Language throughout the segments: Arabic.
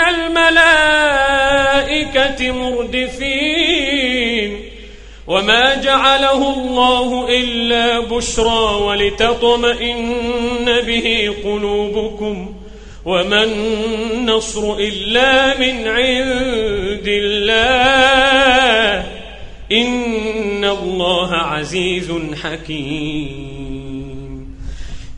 الملائكة مردفين. وما جعله الله إلا بشرى ولتطمئن به قلوبكم. وما النصر إلا من عند الله. إن الله عزيز حكيم.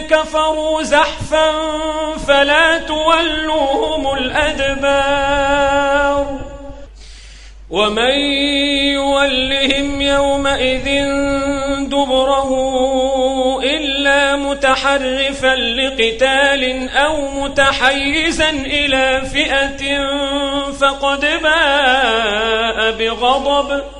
كفروا زحفا فلا تولوهم الأدبار. ومن يولهم يومئذ دبره إلا متحرفا لقتال أو متحيزا إلى فئة فقد باء بغضب.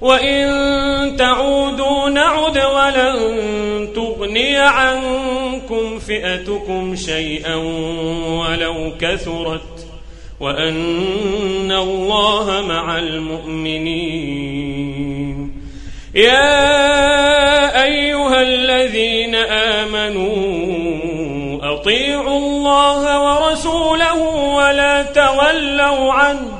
وإن تعودوا نعد ولن تغني عنكم فئتكم شيئا ولو كثرت وأن الله مع المؤمنين. يا أيها الذين آمنوا أطيعوا الله ورسوله ولا تولوا عنه.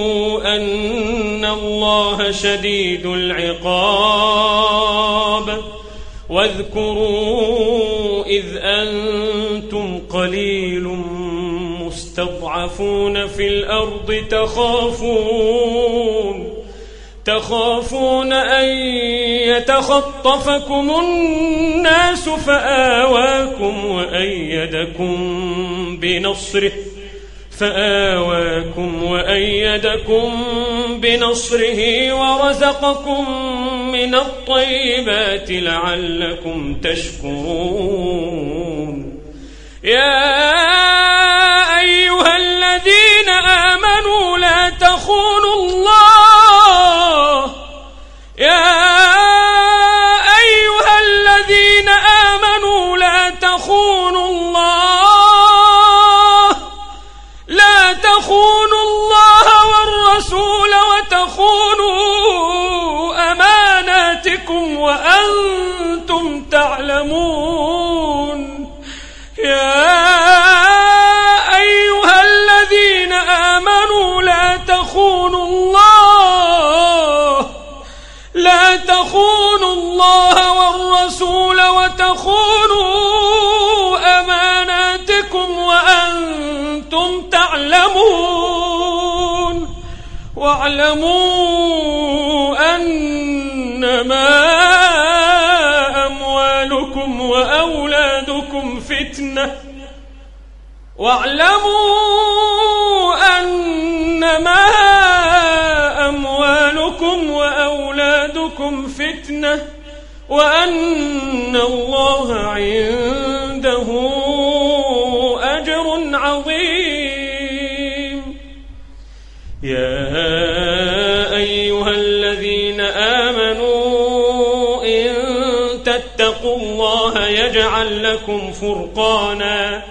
أن الله شديد العقاب. واذكروا إذ أنتم قليل تستضعفون في الأرض تخافون تخافون أن يتخطفكم الناس فآواكم وأيدكم بنصره. فآواكم وأيدكم بنصره ورزقكم من الطيبات لعلكم تشكرون. يا أيها الذين آمنوا وأنتم تعلمون يا أيها الذين آمنوا لا تخونوا الله لا تخونوا الله والرسول وتخونوا أماناتكم وأنتم تعلمون واعلموا أنما واعلموا أنما أموالكم وأولادكم فتنة وأن الله عنده أجر عظيم. يا أيها الذين آمنوا إن تتقوا الله يجعل لكم فرقانا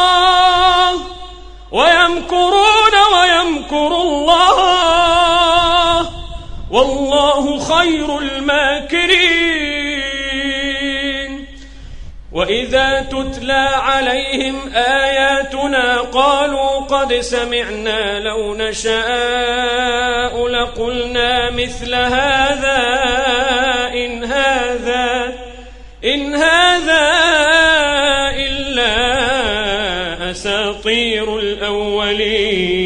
ويمكرون ويمكر الله. والله خير الماكرين. وإذا تتلى عليهم آياتنا قالوا قد سمعنا لو نشاء لقلنا مثل هذا إن هذا إن هذا أساطير الأولين.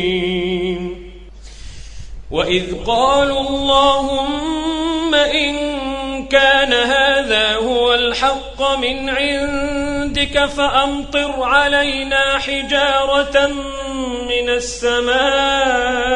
وإذ قالوا اللهم إن كان هذا هو الحق من عندك فأمطر علينا حجارة من السماء.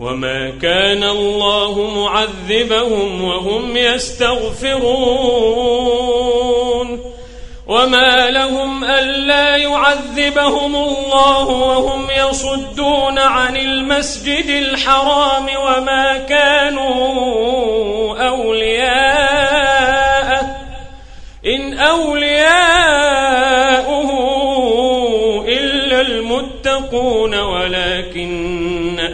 وما كان الله معذبهم وهم يستغفرون وما لهم ألا يعذبهم الله وهم يصدون عن المسجد الحرام وما كانوا أولياء إن أولياؤه إلا المتقون ولكن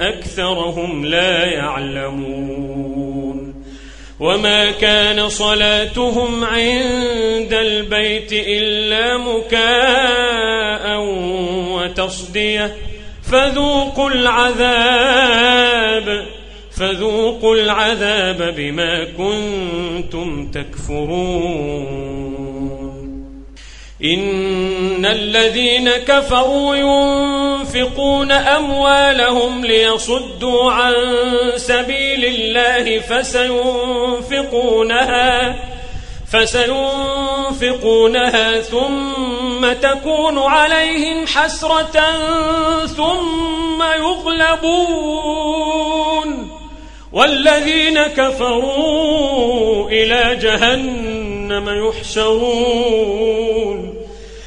أكثرهم لا يعلمون وما كان صلاتهم عند البيت إلا مكاء وتصدية. فذوقوا العذاب فذوقوا العذاب بما كنتم تكفرون. إن الذين كفروا ينفقون أموالهم ليصدوا عن سبيل الله فسينفقونها فسينفقونها ثم تكون عليهم حسرة ثم يغلبون. والذين كفروا إلى جهنم يحشرون.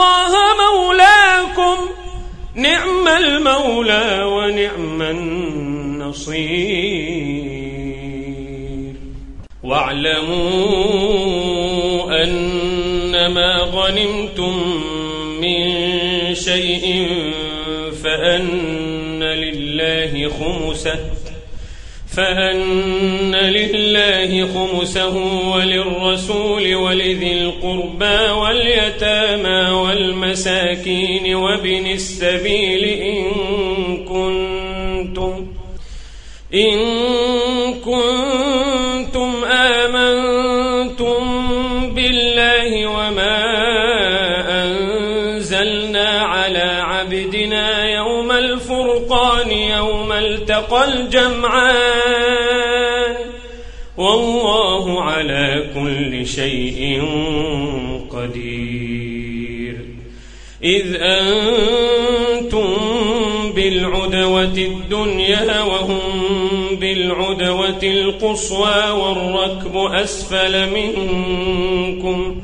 الله مولاكم نعم المولى ونعم النصير. واعلموا أنما غنمتم من شيء فأن لله خمسة فأن لله خمسه وللرسول ولذي القربى واليتامى والمساكين وابن السبيل إن كنتم إن كنتم يوم التقى الجمعان. والله على كل شيء قدير. إذ أنتم بالعدوة الدنيا وهم بالعدوة القصوى والركب أسفل منكم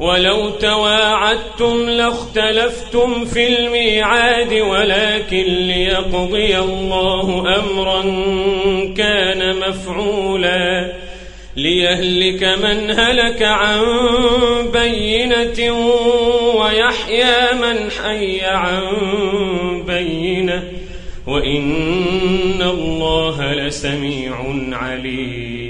ولو تواعدتم لاختلفتم في الميعاد ولكن ليقضي الله أمرا كان مفعولا. ليهلك من هلك عن بينة ويحيى من حي عن بينة. وإن الله لسميع عليم.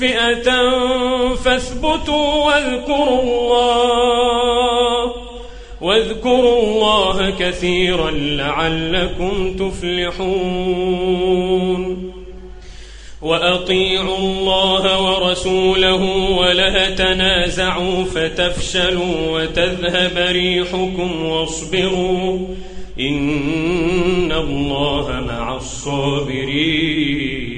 فئة فاثبتوا واذكروا الله واذكروا الله كثيرا لعلكم تفلحون. وأطيعوا الله ورسوله ولا تنازعوا فتفشلوا وتذهب ريحكم واصبروا إن الله مع الصابرين.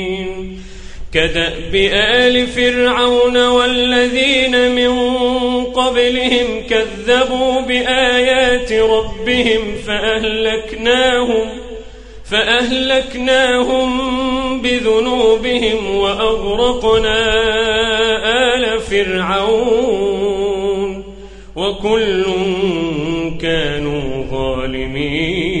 كدأب آل فرعون والذين من قبلهم كذبوا بآيات ربهم فأهلكناهم فأهلكناهم بذنوبهم وأغرقنا آل فرعون وكل كانوا ظالمين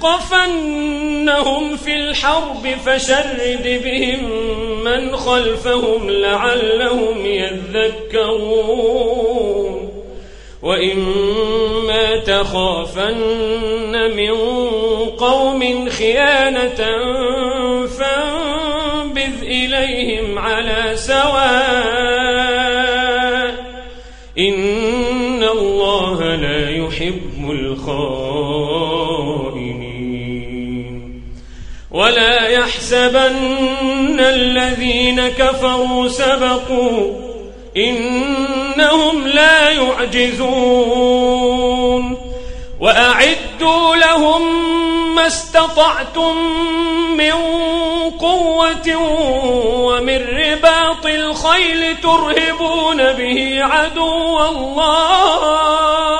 فإما تثقفنهم في الحرب فشرد بهم من خلفهم لعلهم يذكرون. وإما تخافن من قوم خيانة فانبذ إليهم على سواء. إن الله لا يحب الخائنين ولا يحسبن الذين كفروا سبقوا إنهم لا يعجزون وأعدوا لهم ما استطعتم من قوة ومن رباط الخيل ترهبون به عدو الله.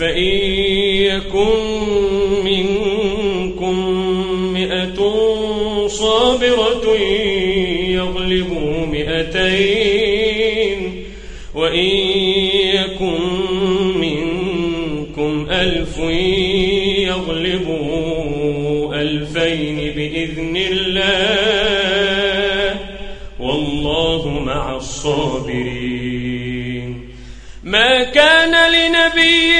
فإن يكن منكم مئة صابرة يغلبوا مئتين وإن يكن منكم ألف يغلبوا ألفين بإذن الله والله مع الصابرين. ما كان لنبي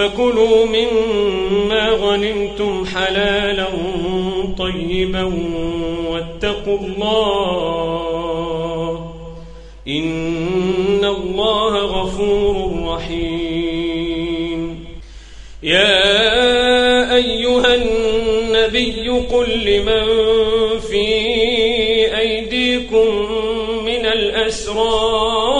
فكلوا مما غنمتم حلالا طيبا واتقوا الله إن الله غفور رحيم. يا أيها النبي قل لمن في أيديكم من الأسرى إن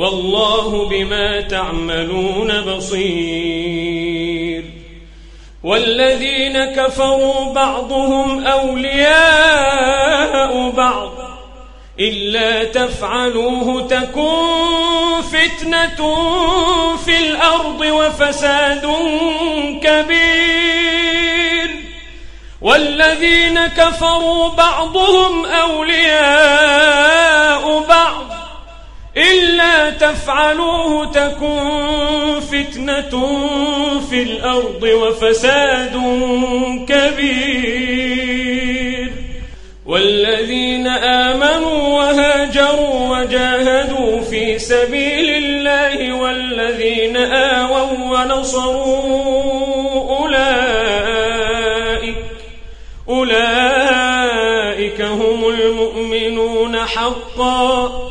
والله بما تعملون بصير. والذين كفروا بعضهم أولياء بعض إلا تفعلوه تكون فتنة في الأرض وفساد كبير. والذين كفروا بعضهم أولياء بعض إلا تفعلوه تكن فتنة في الأرض وفساد كبير. والذين آمنوا وهاجروا وجاهدوا في سبيل الله والذين آووا ونصروا أولئك أولئك هم المؤمنون حقا.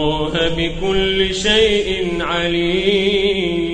الله بكل شيء عليم.